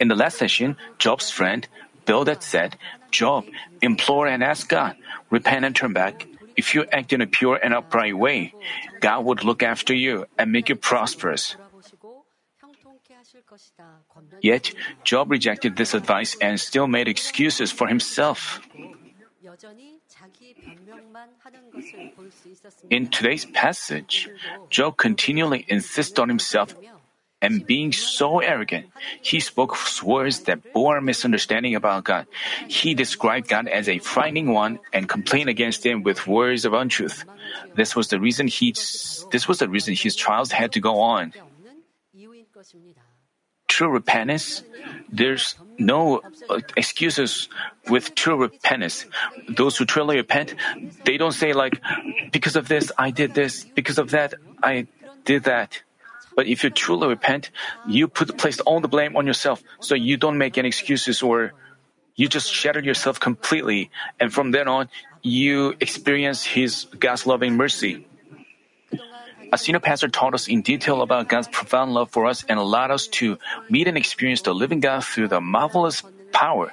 In the last session, Job's friend Bildad said, Job, implore and ask God, repent and turn back. If you act in a pure and upright way, God would look after you and make you prosperous. Yet, Job rejected this advice and still made excuses for himself. In today's passage, Job continually insists on himself and being so arrogant, he spoke words that bore misunderstanding about God. He described God as a frightening one and complained against him with words of untruth. This was the reason he, this was the reason his trials had to go on. True repentance, there's no uh, excuses with true repentance. Those who truly repent, they don't say like, because of this, I did this, because of that, I did that. But if you truly repent, you put place all the blame on yourself, so you don't make any excuses or you just shatter yourself completely, and from then on, you experience His God's loving mercy. A senior pastor taught us in detail about God's profound love for us and allowed us to meet and experience the living God through the marvelous power.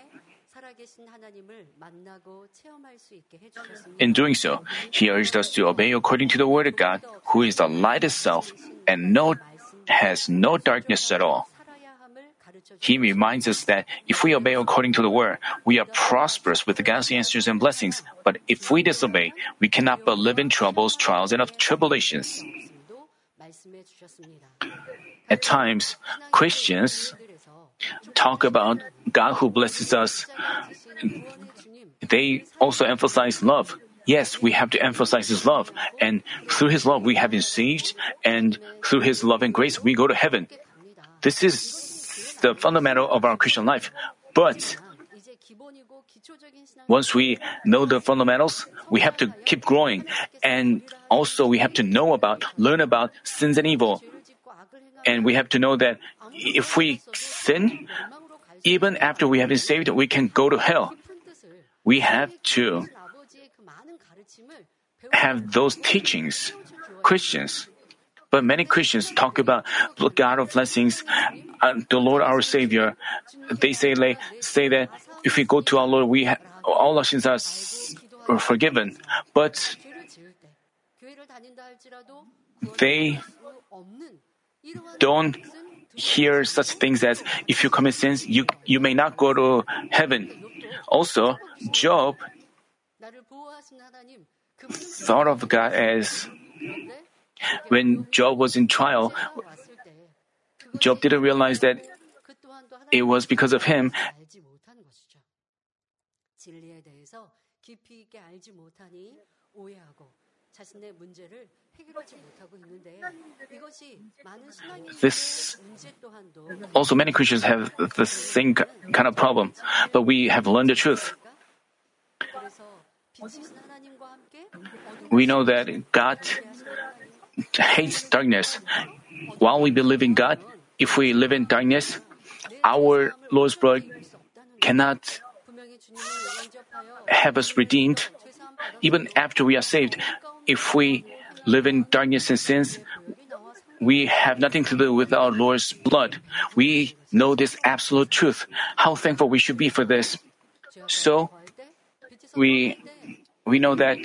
In doing so, he urged us to obey according to the Word of God, who is the light itself and no, has no darkness at all. He reminds us that if we obey according to the word, we are prosperous with God's answers and blessings. But if we disobey, we cannot but live in troubles, trials, and of tribulations. At times, Christians talk about God who blesses us. They also emphasize love. Yes, we have to emphasize His love, and through His love we have been saved, and through His love and grace we go to heaven. This is the fundamental of our Christian life. But once we know the fundamentals, we have to keep growing, and also we have to know about, learn about sins and evil. And we have to know that if we sin, even after we have been saved, we can go to hell. We have to have those teachings, Christians. But many Christians talk about God of blessings, uh, the Lord our Savior. They say like, say that if we go to our Lord, we ha- all our sins are forgiven. But they don't hear such things as if you commit sins, you you may not go to heaven. Also, Job thought of God as when Job was in trial, Job didn't realize that it was because of him. This also many Christians have the same kind of problem, but we have learned the truth. We know that God hates darkness. While we believe in God, if we live in darkness, our Lord's blood cannot have us redeemed. Even after we are saved, if we live in darkness and sins, we have nothing to do with our Lord's blood. We know this absolute truth. How thankful we should be for this. So, we we know that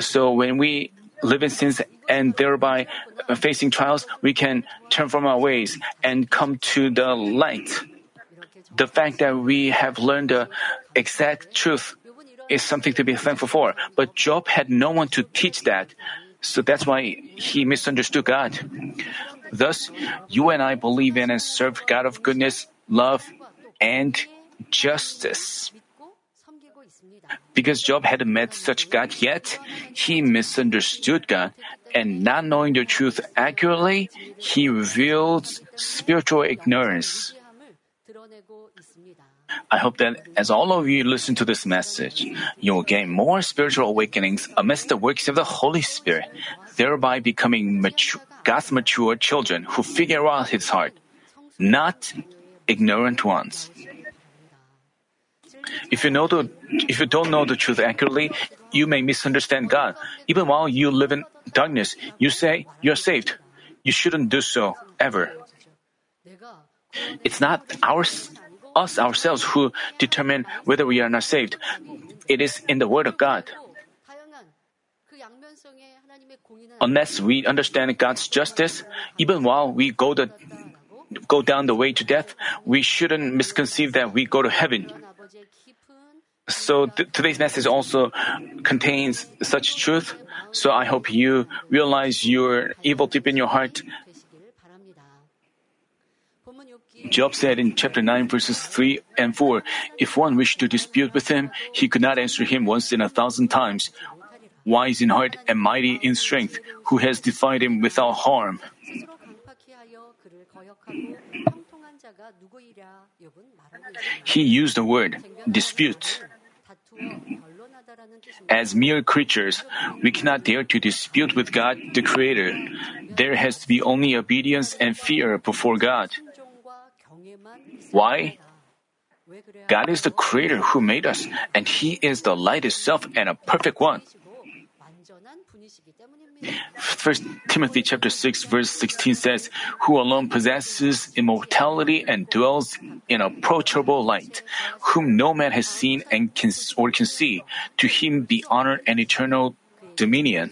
so when we live in sins and thereby facing trials, we can turn from our ways and come to the light. The fact that we have learned the exact truth is something to be thankful for. But Job had no one to teach that. So that's why he misunderstood God. Thus, you and I believe in and serve God of goodness, love, and justice. Because Job hadn't met such God yet, he misunderstood God, and not knowing the truth accurately, he revealed spiritual ignorance. I hope that as all of you listen to this message, you will gain more spiritual awakenings amidst the works of the Holy Spirit, thereby becoming mature, God's mature children who figure out His heart, not ignorant ones. If you know the, if you don't know the truth accurately, you may misunderstand God. Even while you live in darkness, you say you're saved. You shouldn't do so ever. It's not our, us ourselves who determine whether we are not saved. It is in the Word of God. Unless we understand God's justice, even while we go the go down the way to death, we shouldn't misconceive that we go to heaven. So th- today's message also contains such truth. So I hope you realize your evil deep in your heart. Job said in chapter 9 verses 3 and 4, if one wished to dispute with him, he could not answer him once in a thousand times. Wise in heart and mighty in strength, who has defied him without harm. He used the word dispute. As mere creatures, we cannot dare to dispute with God, the Creator. There has to be only obedience and fear before God. Why? God is the Creator who made us, and He is the light itself and a perfect one. First Timothy chapter 6 verse 16 says, Who alone possesses immortality and dwells in approachable light, whom no man has seen and can or can see, to him be honor and eternal dominion.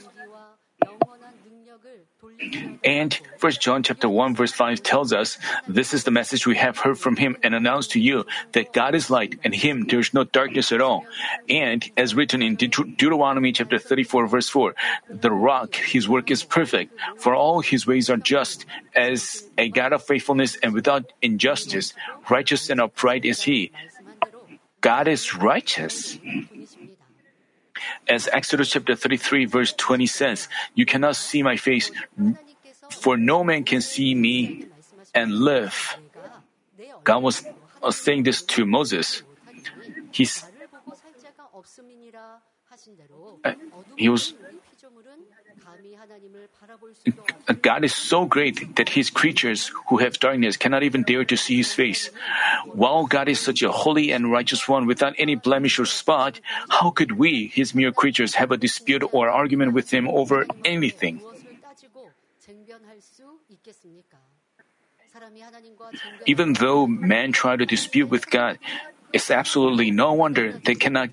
And 1 John chapter 1 verse 5 tells us, this is the message we have heard from him and announced to you that God is light and him there is no darkness at all. And as written in Deut- Deuteronomy chapter 34 verse 4, the rock, his work is perfect, for all his ways are just, as a God of faithfulness and without injustice, righteous and upright is he. God is righteous. As Exodus chapter 33 verse 20 says, You cannot see my face, for no man can see me and live. God was saying this to Moses. He's, uh, he was God is so great that his creatures who have darkness cannot even dare to see his face. While God is such a holy and righteous one without any blemish or spot, how could we, his mere creatures, have a dispute or argument with him over anything? Even though men try to dispute with God, it's absolutely no wonder they cannot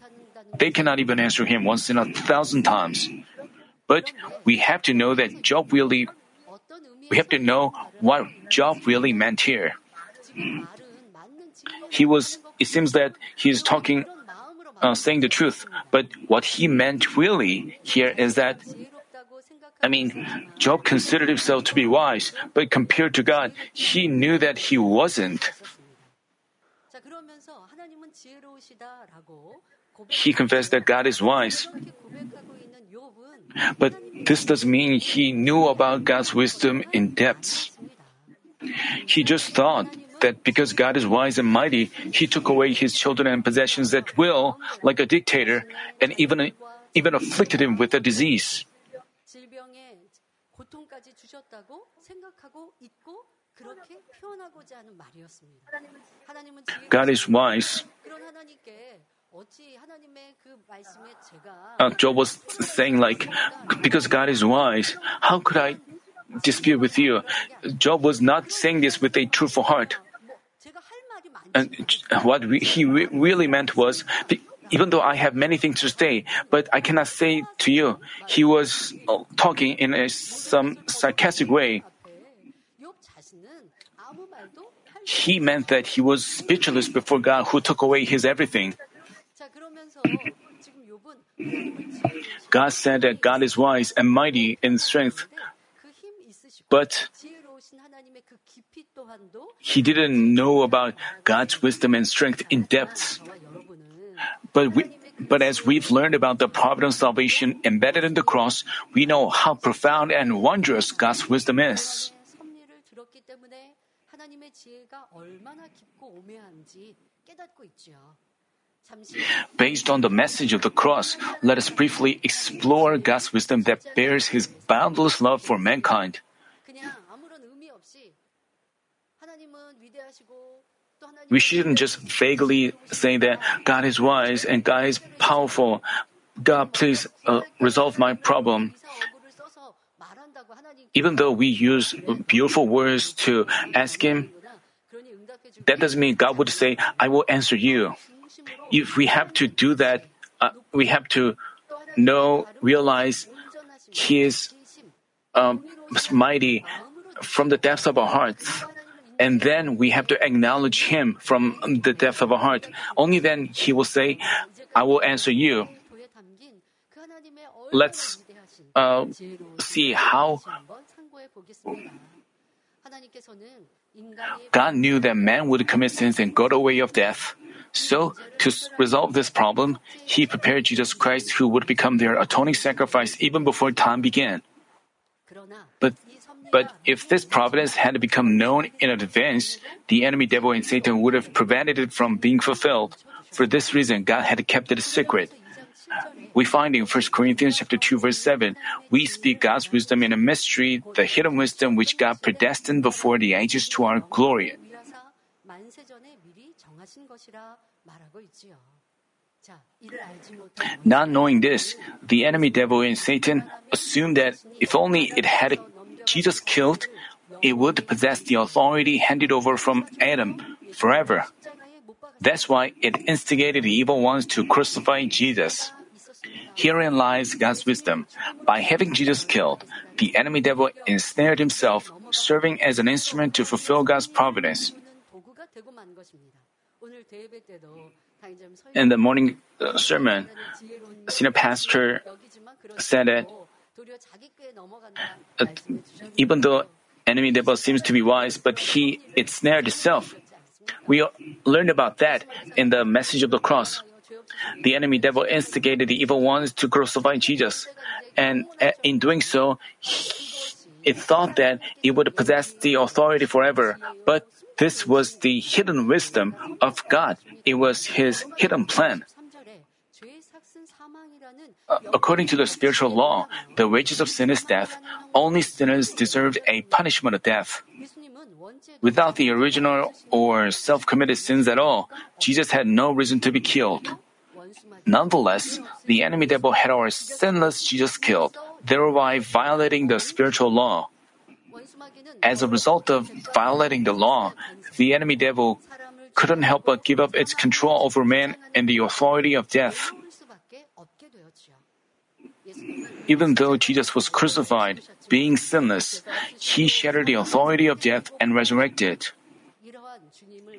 they cannot even answer him once in a thousand times. But we have to know that Job really we have to know what Job really meant here. He was it seems that he is talking uh, saying the truth, but what he meant really here is that I mean, Job considered himself to be wise, but compared to God, he knew that he wasn't. He confessed that God is wise. But this doesn't mean he knew about God's wisdom in depths. He just thought that because God is wise and mighty, he took away his children and possessions at will, like a dictator, and even, even afflicted him with a disease. God is wise. Uh, Job was saying like, because God is wise, how could I dispute with you? Job was not saying this with a truthful heart. And what he really meant was, even though I have many things to say, but I cannot say to you. He was uh, talking in a, some sarcastic way. He meant that he was speechless before God who took away his everything. God said that God is wise and mighty in strength, but he didn't know about God's wisdom and strength in depth. But we, but as we've learned about the providence salvation embedded in the cross, we know how profound and wondrous God's wisdom is. Based on the message of the cross, let us briefly explore God's wisdom that bears His boundless love for mankind. We shouldn't just vaguely say that God is wise and God is powerful. God, please uh, resolve my problem. even though we use beautiful words to ask Him, that doesn't mean God would say, I will answer you. If we have to do that, uh, we have to know, realize He is um, mighty from the depths of our hearts. And then we have to acknowledge Him from the depth of our heart. Only then He will say, I will answer you. Let's uh, see how God knew that man would commit sins and go the way of death. So, to resolve this problem, He prepared Jesus Christ who would become their atoning sacrifice even before time began. But, but if this providence had become known in advance, the enemy devil and Satan would have prevented it from being fulfilled. For this reason, God had kept it a secret. We find in 1 Corinthians chapter 2 verse 7, we speak God's wisdom in a mystery, the hidden wisdom which God predestined before the ages to our glory. Not knowing this, the enemy devil and Satan assumed that if only it had Jesus killed, it would possess the authority handed over from Adam forever. That's why it instigated the evil ones to crucify Jesus. Herein lies God's wisdom. By having Jesus killed, the enemy devil ensnared himself, serving as an instrument to fulfill God's providence. In the morning uh, sermon, senior pastor said that uh, even though enemy devil seems to be wise, but he it snared itself. We learned about that in the message of the cross. The enemy devil instigated the evil ones to crucify Jesus, and uh, in doing so, it thought that it would possess the authority forever. But this was the hidden wisdom of God. It was His hidden plan. Uh, according to the spiritual law, the wages of sin is death. Only sinners deserved a punishment of death. Without the original or self committed sins at all, Jesus had no reason to be killed. Nonetheless, the enemy devil had our sinless Jesus killed, thereby violating the spiritual law. As a result of violating the law, the enemy devil couldn't help but give up its control over man and the authority of death. Even though Jesus was crucified, being sinless, he shattered the authority of death and resurrected.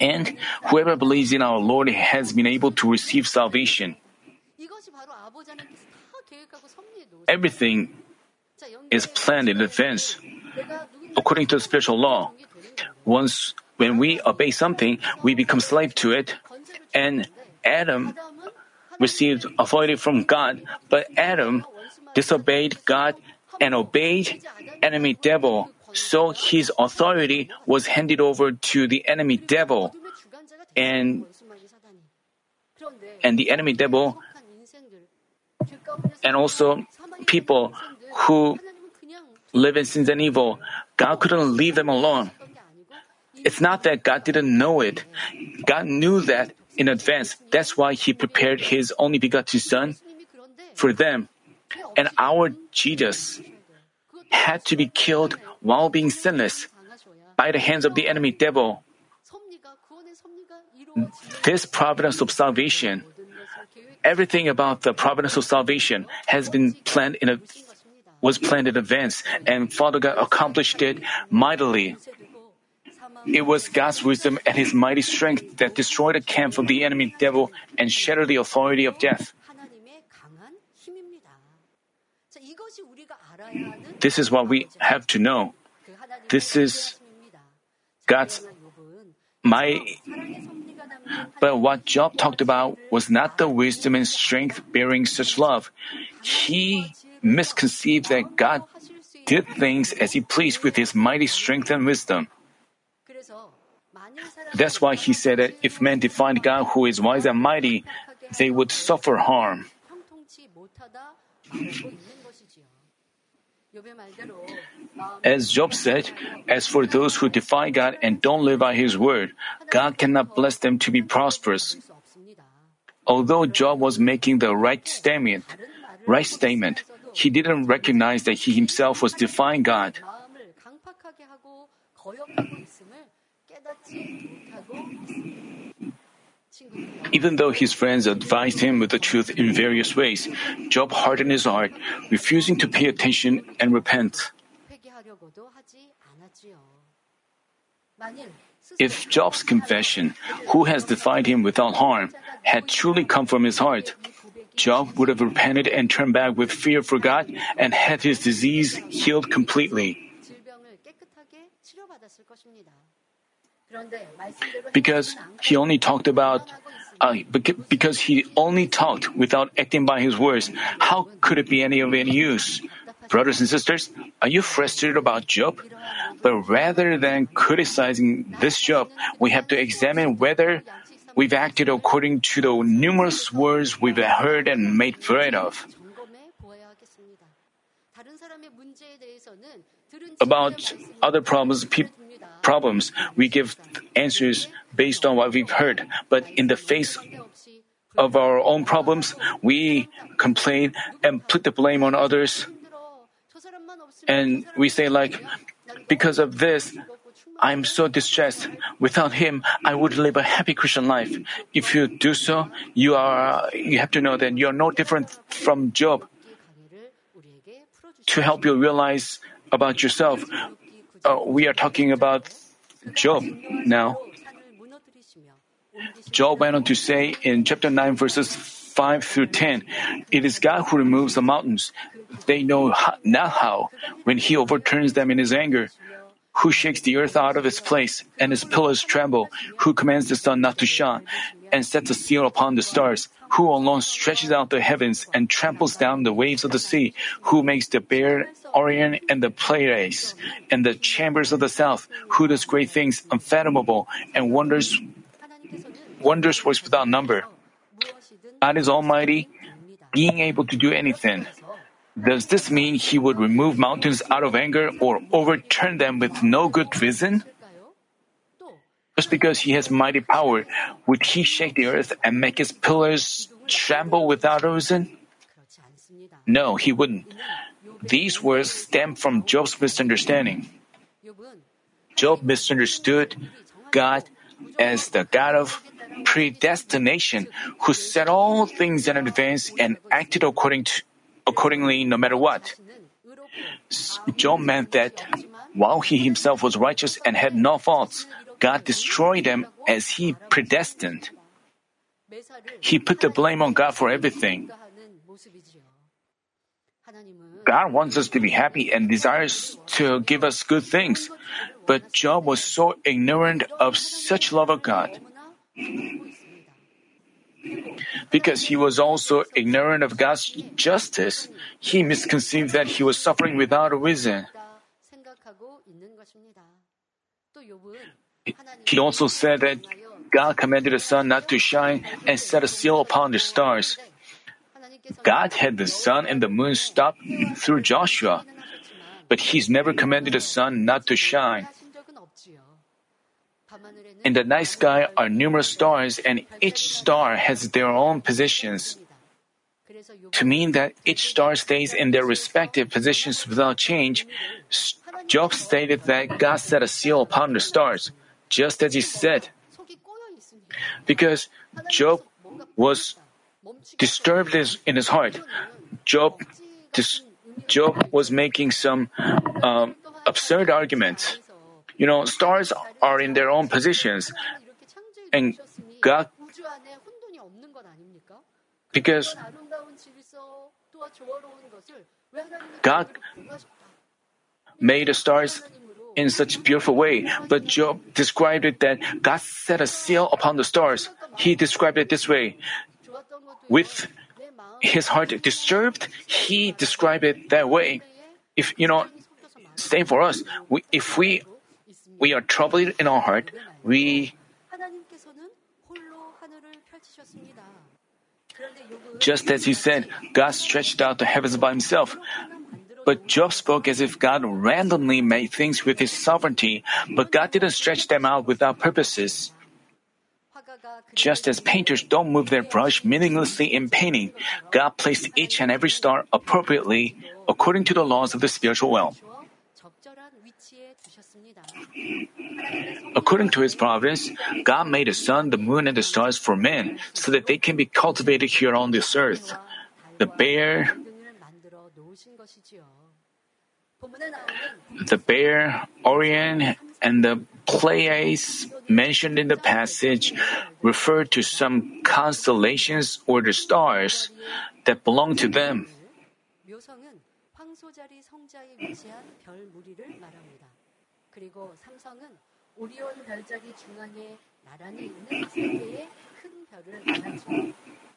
And whoever believes in our Lord has been able to receive salvation. Everything is planned in advance. According to the spiritual law, once when we obey something, we become slave to it. And Adam received authority from God, but Adam disobeyed God and obeyed enemy devil. So his authority was handed over to the enemy devil. And and the enemy devil and also people who live in sins and evil, God couldn't leave them alone. It's not that God didn't know it. God knew that in advance. That's why He prepared His only begotten Son for them. And our Jesus had to be killed while being sinless by the hands of the enemy devil. This providence of salvation, everything about the providence of salvation has been planned in a was planned in advance, and Father God accomplished it mightily. It was God's wisdom and His mighty strength that destroyed the camp of the enemy devil and shattered the authority of death. This is what we have to know. This is God's my but what Job talked about was not the wisdom and strength bearing such love. He misconceived that God did things as he pleased with his mighty strength and wisdom. That's why he said that if men defied God who is wise and mighty, they would suffer harm. As Job said, as for those who defy God and don't live by his word, God cannot bless them to be prosperous. Although Job was making the right statement, right statement, he didn't recognize that he himself was defying God. Even though his friends advised him with the truth in various ways, Job hardened his heart, refusing to pay attention and repent. If Job's confession, who has defied him without harm, had truly come from his heart, Job would have repented and turned back with fear for God and had his disease healed completely. Because he only talked about, uh, because he only talked without acting by his words, how could it be any of any use? Brothers and sisters, are you frustrated about Job? But rather than criticizing this Job, we have to examine whether We've acted according to the numerous words we've heard and made bread of. About other problems, pe- problems, we give answers based on what we've heard. But in the face of our own problems, we complain and put the blame on others. And we say, like, because of this, I am so distressed. Without him, I would live a happy Christian life. If you do so, you are, you have to know that you are no different from Job. To help you realize about yourself, uh, we are talking about Job now. Job went on to say in chapter 9, verses 5 through 10 It is God who removes the mountains. They know how, not how when he overturns them in his anger who shakes the earth out of its place, and its pillars tremble, who commands the sun not to shine, and sets a seal upon the stars, who alone stretches out the heavens and tramples down the waves of the sea, who makes the bear Orion and the Pleiades, and the chambers of the south, who does great things unfathomable, and wonders wonders works without number. God is almighty, being able to do anything. Does this mean he would remove mountains out of anger or overturn them with no good reason? Just because he has mighty power, would he shake the earth and make his pillars tremble without reason? No, he wouldn't. These words stem from Job's misunderstanding. Job misunderstood God as the God of predestination who set all things in advance and acted according to accordingly no matter what. Job meant that while he himself was righteous and had no faults, God destroyed them as he predestined. He put the blame on God for everything. God wants us to be happy and desires to give us good things, but Job was so ignorant of such love of God. Because he was also ignorant of God's justice, he misconceived that he was suffering without a reason. He also said that God commanded the sun not to shine and set a seal upon the stars. God had the sun and the moon stop through Joshua, but he's never commanded the sun not to shine. In the night sky are numerous stars, and each star has their own positions. To mean that each star stays in their respective positions without change, Job stated that God set a seal upon the stars, just as he said. Because Job was disturbed in his heart, Job, Job was making some um, absurd arguments. You know, stars are in their own positions. And God, because God made the stars in such a beautiful way, but Job described it that God set a seal upon the stars. He described it this way. With his heart disturbed, he described it that way. If, you know, same for us. We, if we we are troubled in our heart, we just as you said, God stretched out the heavens by himself. But Job spoke as if God randomly made things with his sovereignty, but God didn't stretch them out without purposes. Just as painters don't move their brush meaninglessly in painting, God placed each and every star appropriately according to the laws of the spiritual realm. According to his providence, God made the sun, the moon, and the stars for men so that they can be cultivated here on this earth. The bear, the bear, Orion, and the Pleiades mentioned in the passage refer to some constellations or the stars that belong to them. 그리고 삼성은 오리온 별자리 중앙에 나란히 있는 세 개의 큰 별을 말하죠.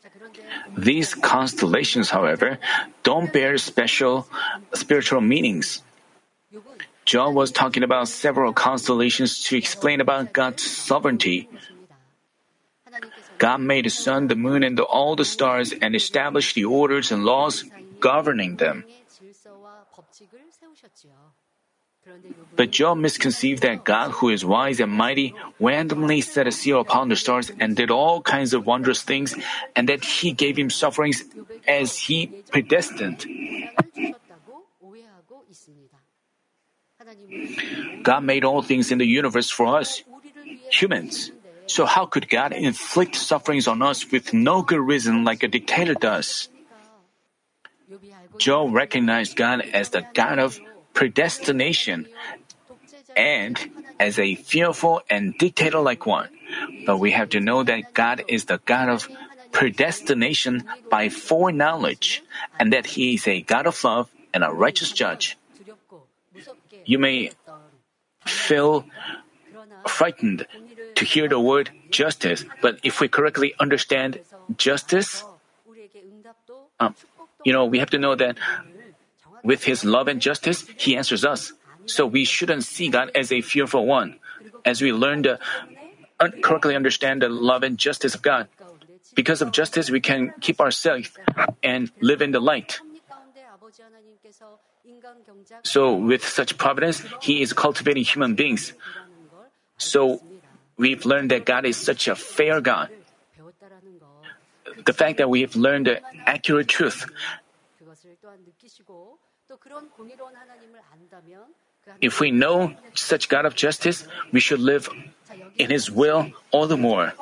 자, 그런데 These constellations, however, don't bear special spiritual meanings. 욥은 John was talking about several constellations to explain about God's sovereignty. 것입니다. 하나님께서는 God made the sun, the moon, and the, all the stars and established the orders and laws governing them. But Job misconceived that God, who is wise and mighty, randomly set a seal upon the stars and did all kinds of wondrous things, and that he gave him sufferings as he predestined. God made all things in the universe for us, humans. So, how could God inflict sufferings on us with no good reason like a dictator does? Job recognized God as the God of predestination and as a fearful and dictator like one. But we have to know that God is the God of predestination by foreknowledge and that He is a God of love and a righteous judge. You may feel frightened to hear the word justice, but if we correctly understand justice, um, you know, we have to know that with His love and justice, He answers us. So we shouldn't see God as a fearful one. As we learn to correctly understand the love and justice of God, because of justice, we can keep ourselves and live in the light. So, with such providence, He is cultivating human beings. So, we've learned that God is such a fair God. The fact that we have learned the accurate truth if we know such God of justice, we should live in His will all the more.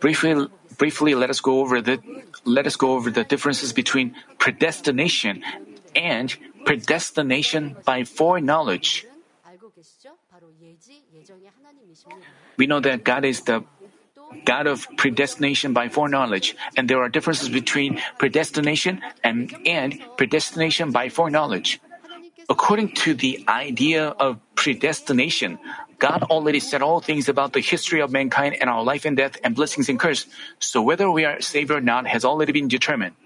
Briefly, briefly, let us go over the let us go over the differences between predestination and predestination by foreknowledge. We know that God is the God of predestination by foreknowledge, and there are differences between predestination and, and predestination by foreknowledge. According to the idea of predestination, God already said all things about the history of mankind and our life and death and blessings and curse. So whether we are saved or not has already been determined.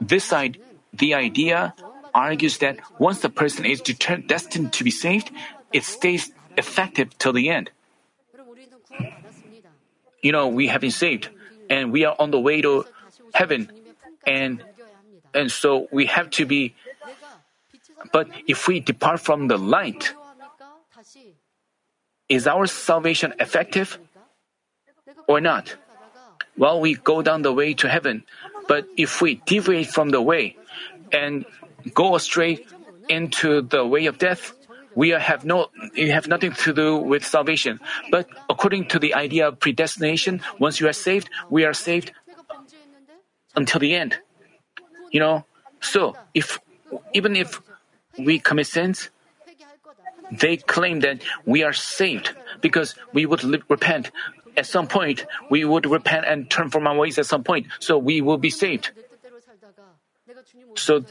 This side, the idea argues that once the person is deter- destined to be saved, it stays effective till the end you know, we have been saved and we are on the way to heaven. And, and so we have to be, but if we depart from the light, is our salvation effective or not? Well, we go down the way to heaven, but if we deviate from the way and go astray into the way of death, we have no, you have nothing to do with salvation. But according to the idea of predestination, once you are saved, we are saved until the end. You know, so if even if we commit sins, they claim that we are saved because we would repent. At some point, we would repent and turn from our ways at some point, so we will be saved. So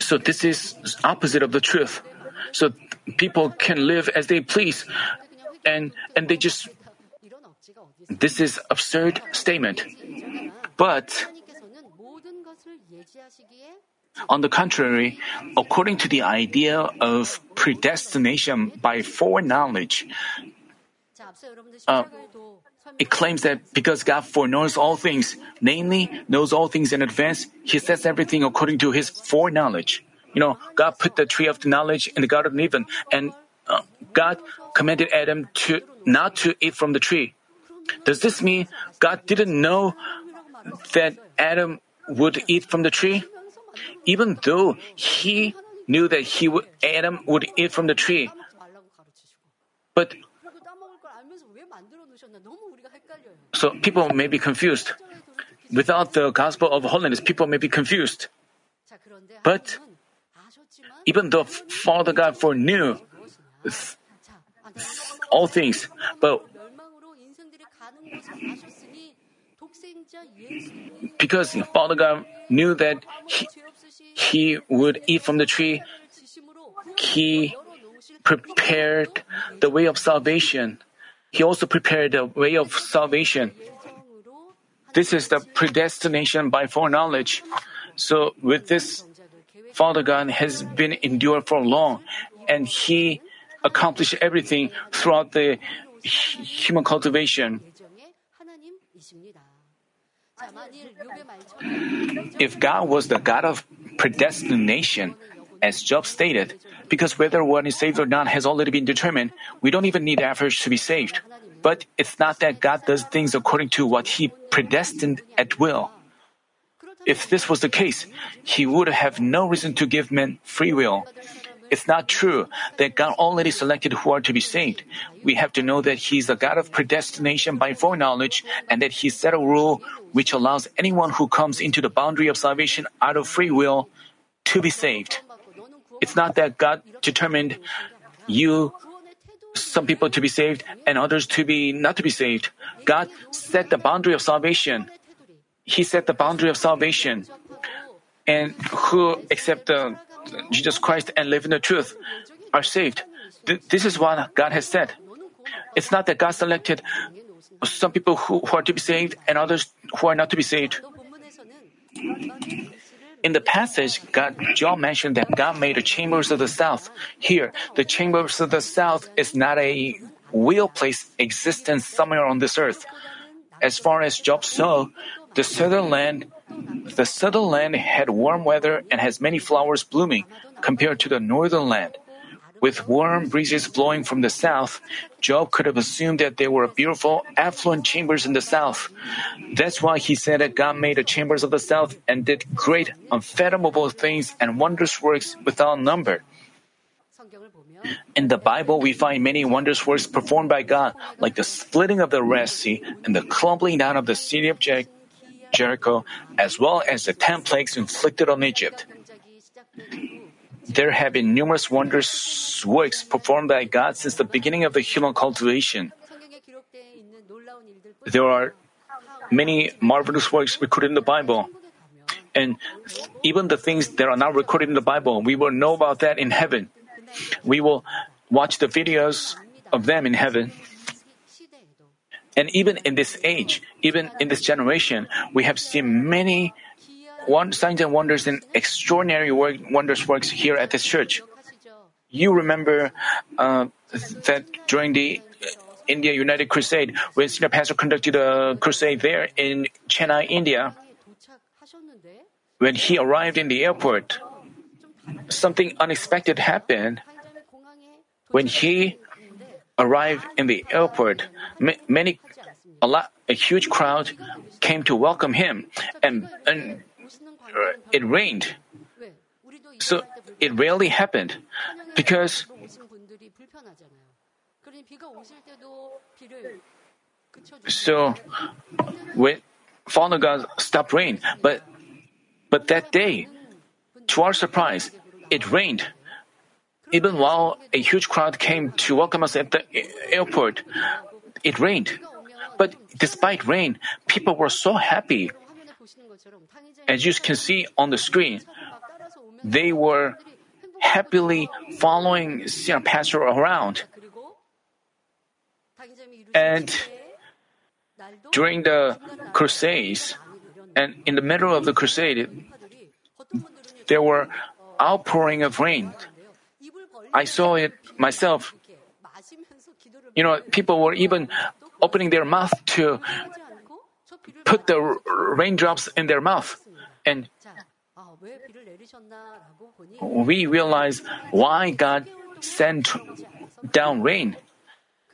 so this is opposite of the truth. So people can live as they please and and they just this is absurd statement. But on the contrary, according to the idea of predestination by foreknowledge, uh, it claims that because God foreknows all things, namely, knows all things in advance, He sets everything according to His foreknowledge. You know, God put the tree of the knowledge in the Garden of Eden, and uh, God commanded Adam to not to eat from the tree. Does this mean God didn't know that Adam would eat from the tree? Even though he knew that he Adam would eat from the tree, but So people may be confused. Without the gospel of holiness, people may be confused. But even though Father God foreknew all things, but because Father God knew that he, he would eat from the tree, he prepared the way of salvation. He also prepared a way of salvation. This is the predestination by foreknowledge. So with this, Father God has been endured for long, and He accomplished everything throughout the human cultivation. If God was the God of predestination, as Job stated, because whether one is saved or not has already been determined, we don't even need efforts to be saved. But it's not that God does things according to what He predestined at will. If this was the case, He would have no reason to give men free will. It's not true that God already selected who are to be saved. We have to know that He is the God of predestination by foreknowledge and that He set a rule which allows anyone who comes into the boundary of salvation out of free will to be saved. It's not that God determined you, some people to be saved and others to be not to be saved. God set the boundary of salvation. He set the boundary of salvation. And who accept Jesus Christ and live in the truth are saved. Th- this is what God has said. It's not that God selected some people who, who are to be saved and others who are not to be saved. In the passage, God, John mentioned that God made the chambers of the south. Here, the chambers of the south is not a real place existence somewhere on this earth. As far as Job saw, the southern land, the southern land had warm weather and has many flowers blooming compared to the northern land. With warm breezes blowing from the south, Job could have assumed that there were beautiful, affluent chambers in the south. That's why he said that God made the chambers of the south and did great, unfathomable things and wondrous works without number. In the Bible, we find many wondrous works performed by God, like the splitting of the Red Sea and the crumbling down of the city of Jer- Jericho, as well as the ten plagues inflicted on Egypt. There have been numerous wondrous works performed by God since the beginning of the human cultivation. There are many marvelous works recorded in the Bible. And even the things that are not recorded in the Bible, we will know about that in heaven. We will watch the videos of them in heaven. And even in this age, even in this generation, we have seen many signs and wonders and extraordinary work, wonders works here at this church. You remember uh, that during the India United Crusade, when Senior Pastor conducted a crusade there in Chennai, India, when he arrived in the airport, something unexpected happened. When he arrived in the airport, many, a lot, a huge crowd came to welcome him, and, and it rained. So it rarely happened because so when Father God stopped rain, but but that day, to our surprise, it rained. Even while a huge crowd came to welcome us at the airport, it rained. But despite rain, people were so happy as you can see on the screen, they were happily following pastor around. And during the crusades, and in the middle of the crusade, there were outpouring of rain. I saw it myself. You know, people were even opening their mouth to put the raindrops in their mouth. And we realize why God sent down rain.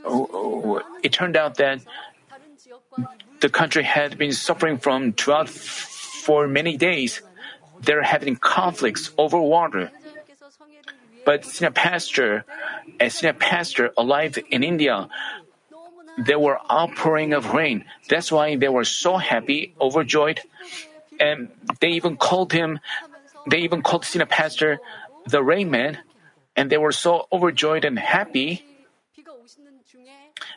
Oh, oh, it turned out that the country had been suffering from drought for many days. There had been conflicts over water. But senior pastor, a senior pastor alive in India. There were outpouring of rain. That's why they were so happy, overjoyed and they even called him, they even called senior pastor the rain man, and they were so overjoyed and happy.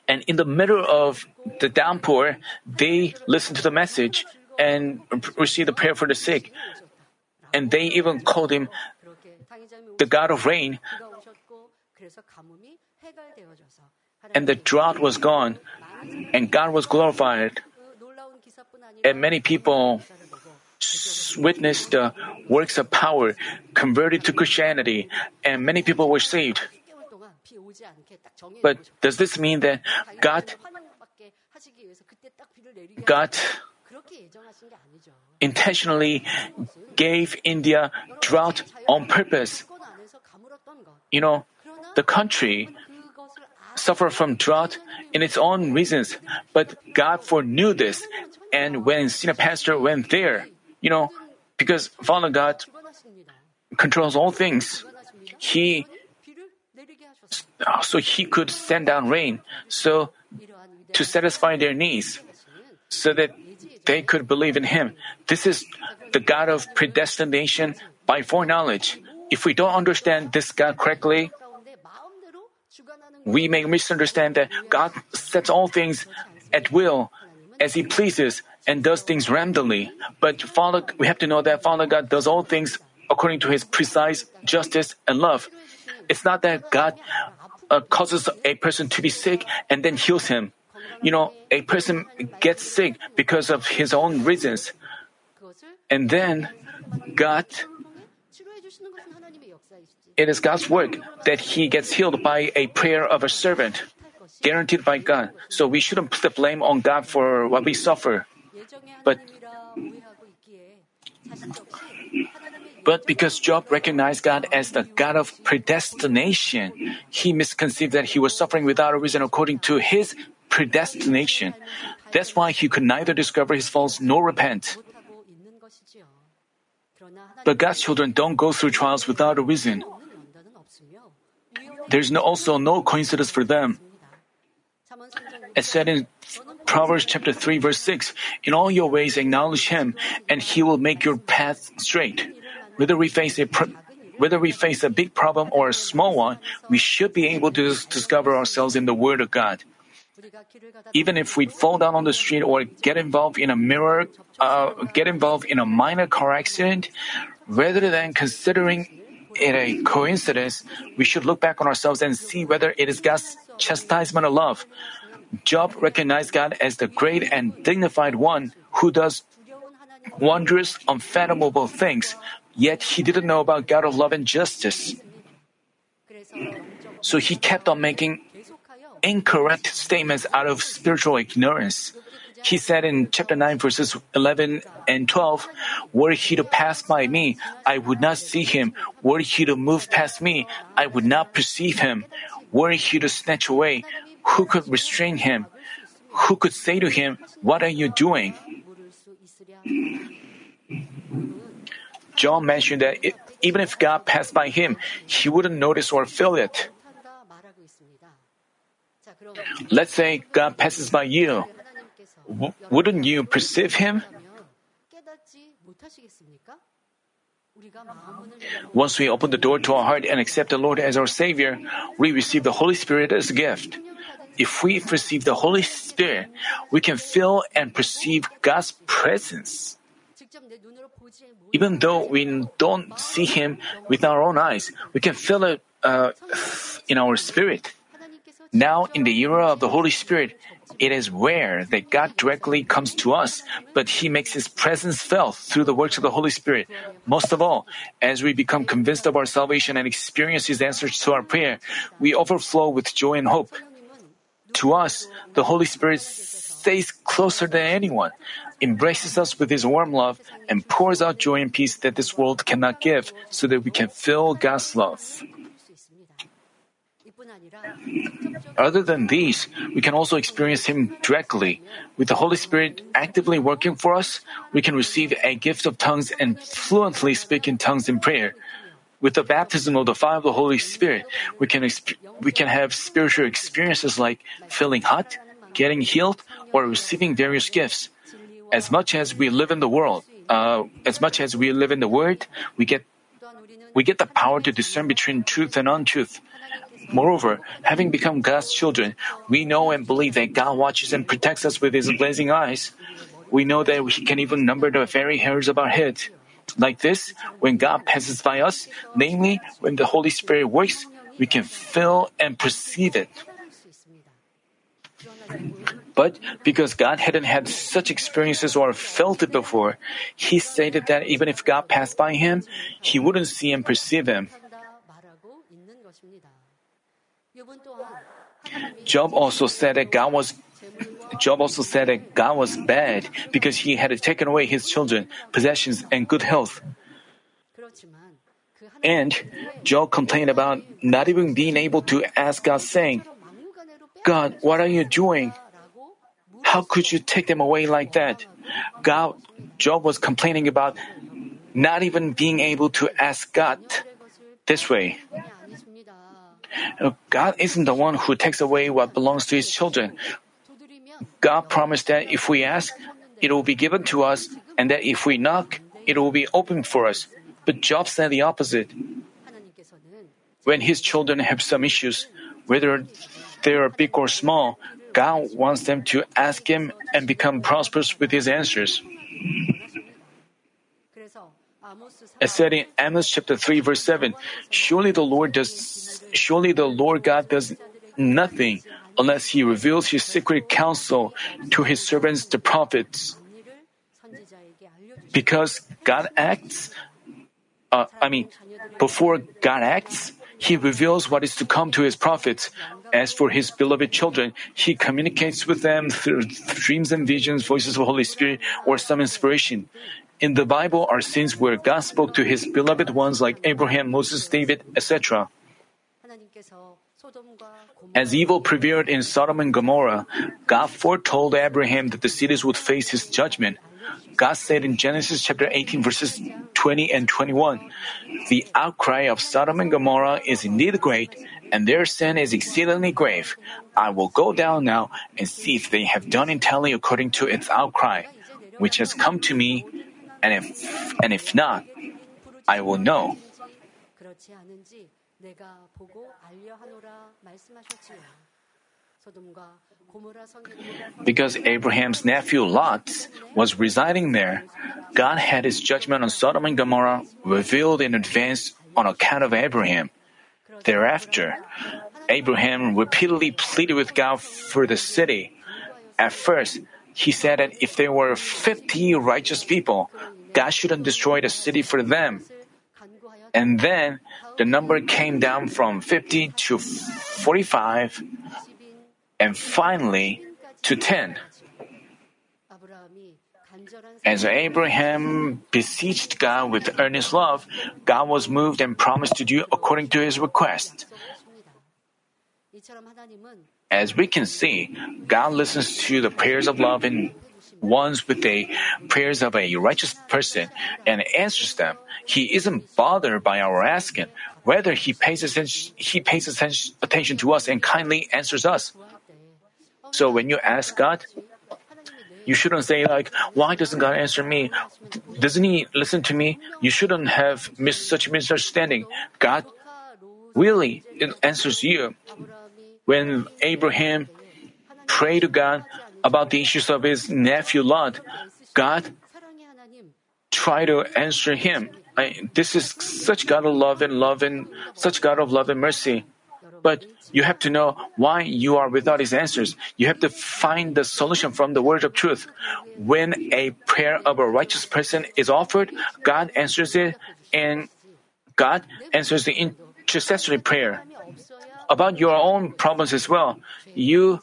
And in the middle of the downpour, they listened to the message and received the prayer for the sick. And they even called him the God of rain. And the drought was gone, and God was glorified. And many people witnessed the works of power converted to Christianity, and many people were saved. But does this mean that God, God intentionally gave India drought on purpose? You know, the country suffered from drought in its own reasons, but God foreknew this, and when senior pastor went there, you know, because Father God controls all things. He so he could send down rain so to satisfy their needs so that they could believe in him. This is the god of predestination by foreknowledge. If we don't understand this god correctly we may misunderstand that god sets all things at will as he pleases and does things randomly. But Father, we have to know that Father God does all things according to His precise justice and love. It's not that God uh, causes a person to be sick and then heals him. You know, a person gets sick because of his own reasons, and then God. It is God's work that he gets healed by a prayer of a servant guaranteed by God. So we shouldn't put the blame on God for what we suffer. But but because Job recognized God as the God of predestination, he misconceived that he was suffering without a reason according to his predestination. That's why he could neither discover his faults nor repent. But God's children don't go through trials without a reason. There's no, also no coincidence for them. As said in Proverbs chapter 3 verse 6, in all your ways acknowledge him and he will make your path straight. Whether we face a pr- whether we face a big problem or a small one, we should be able to discover ourselves in the Word of God. Even if we fall down on the street or get involved in a mirror, uh, get involved in a minor car accident, rather than considering it a coincidence, we should look back on ourselves and see whether it is God's chastisement or love. Job recognized God as the great and dignified one who does wondrous, unfathomable things, yet he didn't know about God of love and justice. So he kept on making incorrect statements out of spiritual ignorance. He said in chapter 9, verses 11 and 12, Were he to pass by me, I would not see him. Were he to move past me, I would not perceive him. Were he to snatch away, who could restrain him? Who could say to him, What are you doing? Job mentioned that it, even if God passed by him, he wouldn't notice or feel it. Let's say God passes by you. W- wouldn't you perceive him? Once we open the door to our heart and accept the Lord as our Savior, we receive the Holy Spirit as a gift if we receive the Holy Spirit, we can feel and perceive God's presence. Even though we don't see Him with our own eyes, we can feel it uh, in our spirit. Now, in the era of the Holy Spirit, it is rare that God directly comes to us, but He makes His presence felt through the works of the Holy Spirit. Most of all, as we become convinced of our salvation and experience His answers to our prayer, we overflow with joy and hope. To us, the Holy Spirit stays closer than anyone, embraces us with his warm love, and pours out joy and peace that this world cannot give so that we can feel God's love. Other than these, we can also experience Him directly. With the Holy Spirit actively working for us, we can receive a gift of tongues and fluently speak in tongues in prayer. With the baptism of the fire of the Holy Spirit, we can, exp- we can have spiritual experiences like feeling hot, getting healed, or receiving various gifts. As much as we live in the world, uh, as much as we live in the Word, we get we get the power to discern between truth and untruth. Moreover, having become God's children, we know and believe that God watches and protects us with His blazing eyes. We know that He can even number the very hairs of our head like this, when God passes by us, namely when the Holy Spirit works, we can feel and perceive it. But because God hadn't had such experiences or felt it before, he stated that even if God passed by him, he wouldn't see and perceive him. Job also said that God was Job also said that God was bad because he had taken away his children, possessions, and good health. And Job complained about not even being able to ask God, saying, God, what are you doing? How could you take them away like that? God, Job was complaining about not even being able to ask God this way. God isn't the one who takes away what belongs to his children, God promised that if we ask, it will be given to us, and that if we knock, it will be opened for us. But Job said the opposite. When his children have some issues, whether they are big or small, God wants them to ask Him and become prosperous with His answers. It said in Amos chapter three verse seven, surely the Lord does, surely the Lord God does nothing unless he reveals his secret counsel to his servants, the prophets. Because God acts, uh, I mean, before God acts, he reveals what is to come to his prophets. As for his beloved children, he communicates with them through dreams and visions, voices of Holy Spirit, or some inspiration. In the Bible are scenes where God spoke to his beloved ones like Abraham, Moses, David, etc. As evil prevailed in Sodom and Gomorrah, God foretold Abraham that the cities would face his judgment. God said in Genesis chapter 18 verses 20 and 21, The outcry of Sodom and Gomorrah is indeed great, and their sin is exceedingly grave. I will go down now and see if they have done entirely according to its outcry, which has come to me, and if, and if not, I will know. 그렇지 않은지 내가 보고 알려 하노라 말씀하셨지요. 소돔과 고모라 성에 Because Abraham's nephew Lot was residing there, God had his judgment on Sodom and Gomorrah revealed in advance on account of Abraham. Thereafter, Abraham repeatedly pleaded with God for the city. At first, he said that if there were 50 righteous people, God shouldn't destroy the city for them. 간구하여 And then the number came down from 50 to 45 and finally to 10. As Abraham beseeched God with earnest love, God was moved and promised to do according to his request. As we can see, God listens to the prayers of love in ones with the prayers of a righteous person and answers them. He isn't bothered by our asking. Whether he pays, attention, he pays attention to us and kindly answers us. So when you ask God, you shouldn't say like, why doesn't God answer me? Doesn't he listen to me? You shouldn't have mis- such misunderstanding. God really answers you. When Abraham prayed to God, about the issues of his nephew Lot, God tried to answer him. I, this is such God of love and love and such God of love and mercy. But you have to know why you are without his answers. You have to find the solution from the word of truth. When a prayer of a righteous person is offered, God answers it and God answers the intercessory prayer. About your own problems as well, you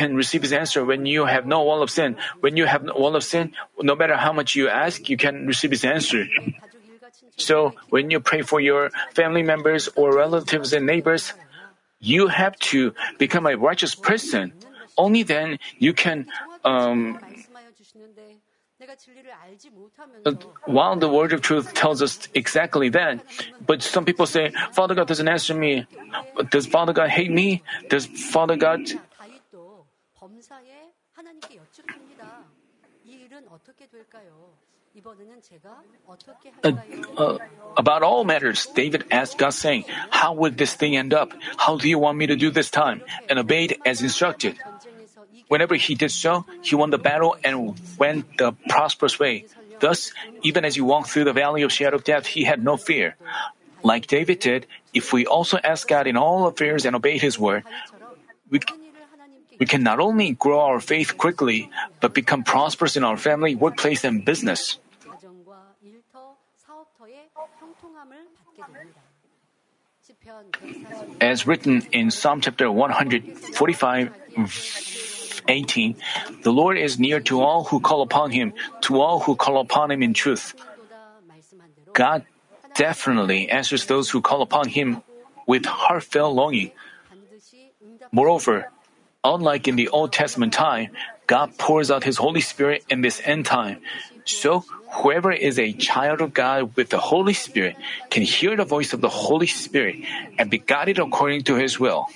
can receive His answer when you have no wall of sin. When you have no wall of sin, no matter how much you ask, you can receive His answer. So when you pray for your family members or relatives and neighbors, you have to become a righteous person. Only then you can. Um, while the word of truth tells us exactly that, but some people say, Father God doesn't answer me. Does Father God hate me? Does Father God Uh, uh, about all matters, David asked God, saying, How would this thing end up? How do you want me to do this time? And obeyed as instructed. Whenever he did so, he won the battle and went the prosperous way. Thus, even as he walked through the valley of shadow of death, he had no fear. Like David did, if we also ask God in all affairs and obey his word, we, we can not only grow our faith quickly, but become prosperous in our family, workplace, and business. As written in Psalm chapter 145, 18, the Lord is near to all who call upon Him, to all who call upon Him in truth. God definitely answers those who call upon Him with heartfelt longing. Moreover, unlike in the Old Testament time, God pours out His Holy Spirit in this end time. So, whoever is a child of God with the Holy Spirit can hear the voice of the Holy Spirit and be guided according to His will.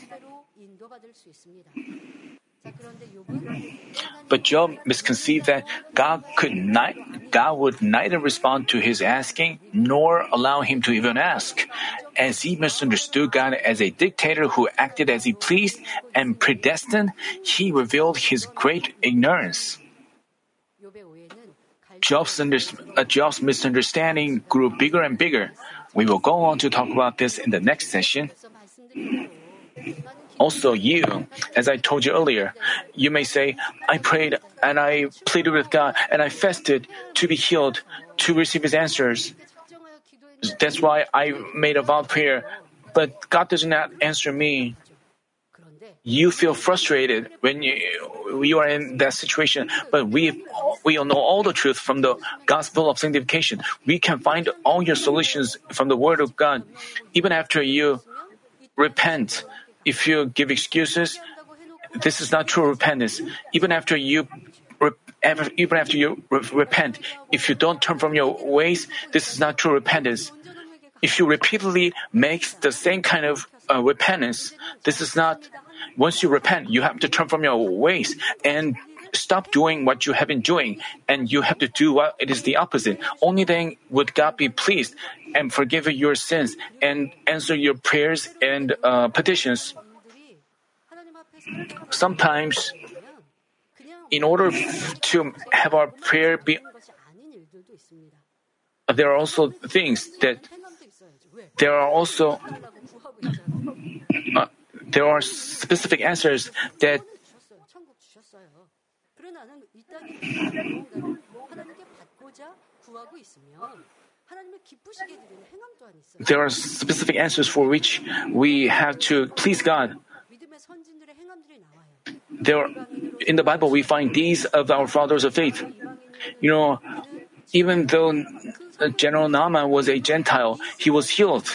But Job misconceived that God could not, God would neither respond to his asking nor allow him to even ask, as he misunderstood God as a dictator who acted as he pleased and predestined. He revealed his great ignorance. Job's, under, uh, Job's misunderstanding grew bigger and bigger. We will go on to talk about this in the next session. Also, you, as I told you earlier, you may say, I prayed and I pleaded with God and I fasted to be healed, to receive His answers. That's why I made a vow prayer, but God does not answer me. You feel frustrated when you, you are in that situation, but we we know all the truth from the gospel of sanctification. We can find all your solutions from the Word of God, even after you repent if you give excuses, this is not true repentance. Even after you even after you repent, if you don't turn from your ways, this is not true repentance. If you repeatedly make the same kind of uh, repentance, this is not. Once you repent, you have to turn from your ways and stop doing what you have been doing and you have to do what it is the opposite. Only then would God be pleased and forgive your sins and answer your prayers and uh, petitions. Sometimes, in order to have our prayer be, there are also things that there are also uh, there are specific answers that there are specific answers for which we have to please God. There, in the Bible, we find these of our fathers of faith. You know, even though uh, General Naaman was a Gentile, he was healed.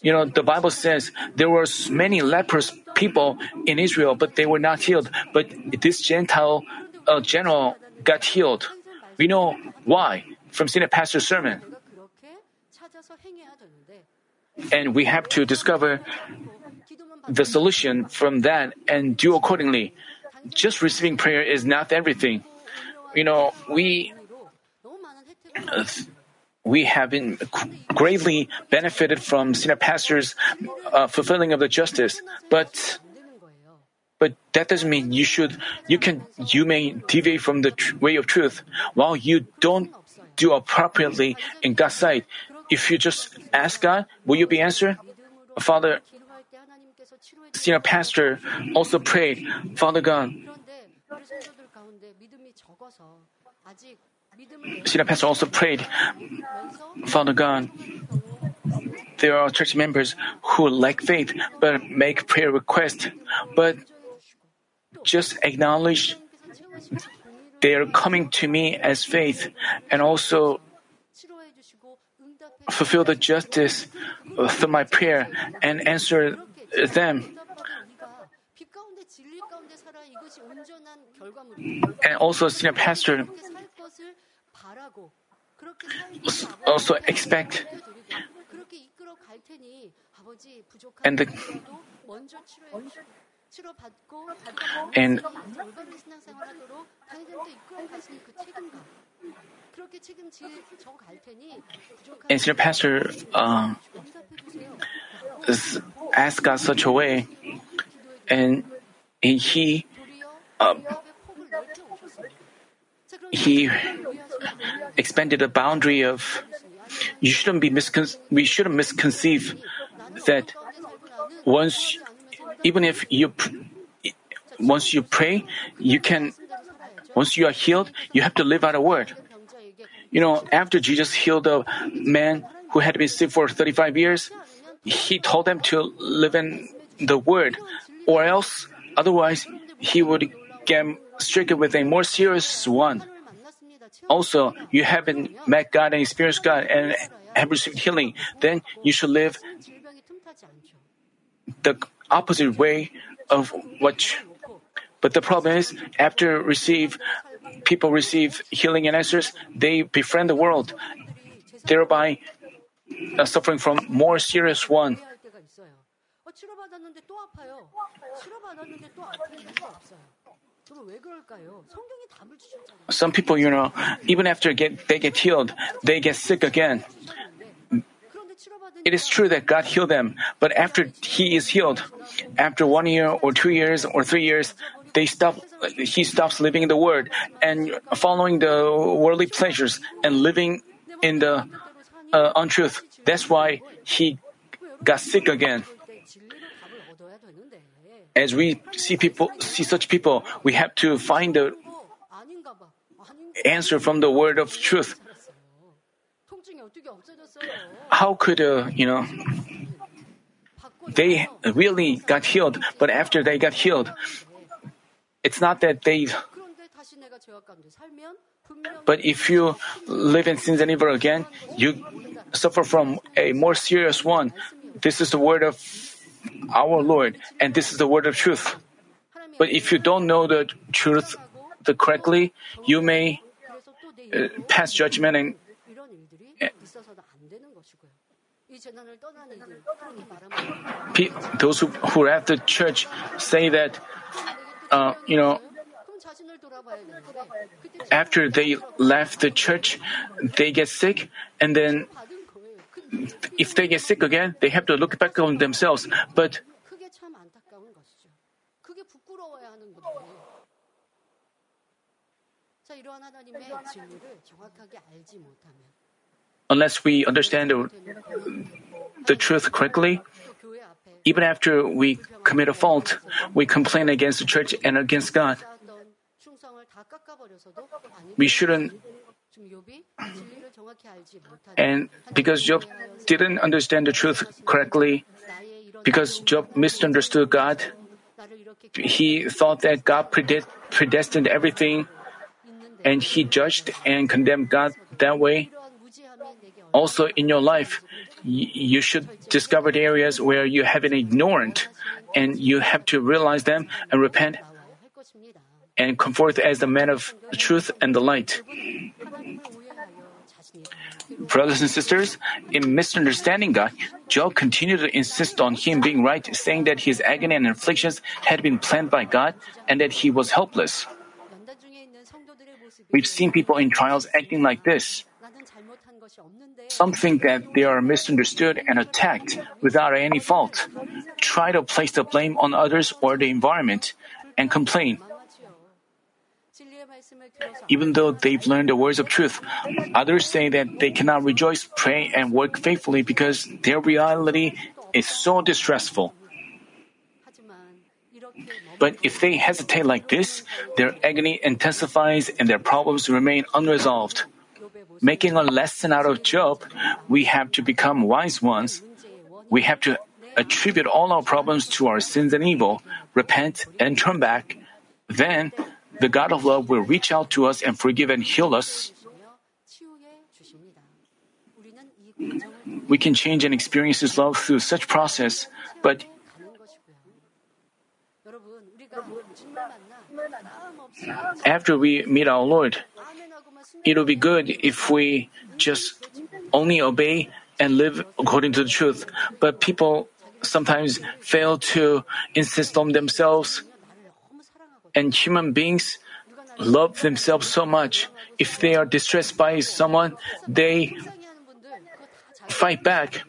You know, the Bible says there were many leprous people in Israel, but they were not healed. But this Gentile a general got healed. We know why from senior pastor's sermon. And we have to discover the solution from that and do accordingly. Just receiving prayer is not everything. You know, we we have been greatly benefited from senior pastors' uh, fulfilling of the justice, but but that doesn't mean you should, you can, you may deviate from the tr- way of truth while you don't do appropriately in God's sight. If you just ask God, will you be answered? Father, senior pastor also prayed, Father God. Senior pastor also prayed, Father God. There are church members who lack faith but make prayer requests, but just acknowledge they are coming to me as faith and also fulfill the justice through my prayer and answer them. And also, senior pastor also expect and the and and pastor uh, asked God such a way, and he uh, he expanded the boundary of you shouldn't be miscon- we shouldn't misconceive that once even if you, once you pray, you can, once you are healed, you have to live out a word. You know, after Jesus healed a man who had been sick for 35 years, he told them to live in the word, or else, otherwise, he would get stricken with a more serious one. Also, you haven't met God and experienced God and have received healing, then you should live the opposite way of what. But the problem is, after receive, people receive healing and answers, they befriend the world, thereby uh, suffering from more serious one. Some people, you know, even after get, they get healed, they get sick again. It is true that God healed them, but after he is healed, after one year or two years or three years, they stop, he stops living in the Word and following the worldly pleasures and living in the uh, untruth. That's why he got sick again. As we see people, see such people, we have to find the answer from the Word of truth how could uh, you know they really got healed? But after they got healed, it's not that they. But if you live in sins and evil again, you suffer from a more serious one. This is the word of our Lord, and this is the word of truth. But if you don't know the truth the correctly, you may uh, pass judgment and those who, who left the church say that, uh, you know, after they left the church, they get sick, and then if they get sick again, they have to look back on themselves. But unless we understand the truth correctly, even after we commit a fault, we complain against the church and against God. We shouldn't. And because Job didn't understand the truth correctly, because Job misunderstood God, he thought that God predestined everything, and he judged and condemned God that way. Also, in your life, you should discover the areas where you have been ignorant, and you have to realize them and repent and come forth as the man of truth and the light. Brothers and sisters, in misunderstanding God, Job continued to insist on him being right, saying that his agony and afflictions had been planned by God and that he was helpless. We've seen people in trials acting like this. Some think that they are misunderstood and attacked without any fault, try to place the blame on others or the environment, and complain. Even though they've learned the words of truth, others say that they cannot rejoice, pray, and work faithfully because their reality is so distressful. But if they hesitate like this, their agony intensifies and their problems remain unresolved making a lesson out of Job, we have to become wise ones. We have to attribute all our problems to our sins and evil, repent, and turn back. Then, the God of love will reach out to us and forgive and heal us. We can change and experience His love through such process, but after we meet our Lord, it'll be good if we just only obey and live according to the truth. But people sometimes fail to insist on themselves, and human beings love themselves so much. If they are distressed by someone, they fight back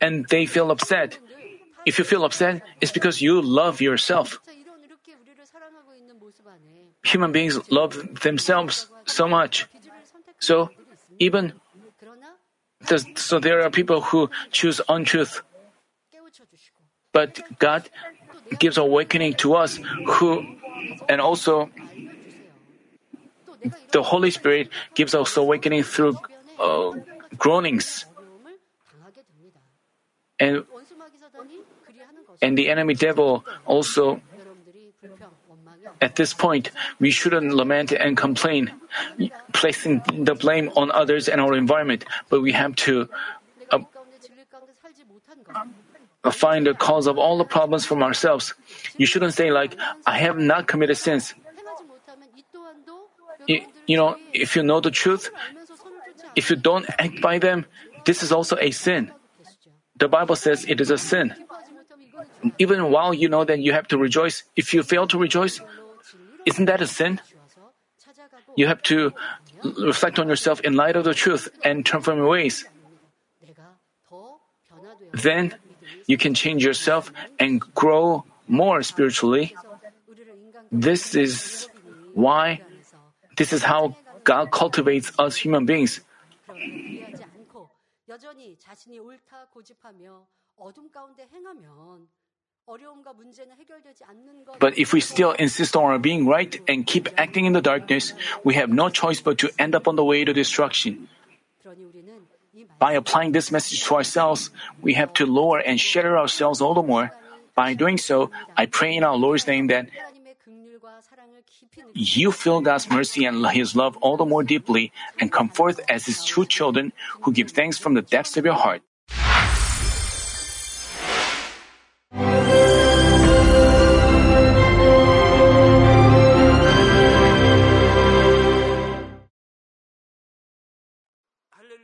and they feel upset. If you feel upset, it's because you love yourself. Human beings love themselves so much. So, even so, there are people who choose untruth. But God gives awakening to us who, and also the Holy Spirit gives us awakening through uh, groanings. And, and the enemy devil also at this point, we shouldn't lament and complain, placing the blame on others and our environment, but we have to uh, find the cause of all the problems from ourselves. You shouldn't say, like, I have not committed sins. You, you know, if you know the truth, if you don't act by them, this is also a sin. The Bible says it is a sin. Even while you know that you have to rejoice, if you fail to rejoice, isn't that a sin? You have to reflect on yourself in light of the truth and turn from your ways. Then you can change yourself and grow more spiritually. This is why, this is how God cultivates us human beings. But if we still insist on our being right and keep acting in the darkness, we have no choice but to end up on the way to destruction. By applying this message to ourselves, we have to lower and shatter ourselves all the more. By doing so, I pray in our Lord's name that you feel God's mercy and His love all the more deeply and come forth as His true children who give thanks from the depths of your heart.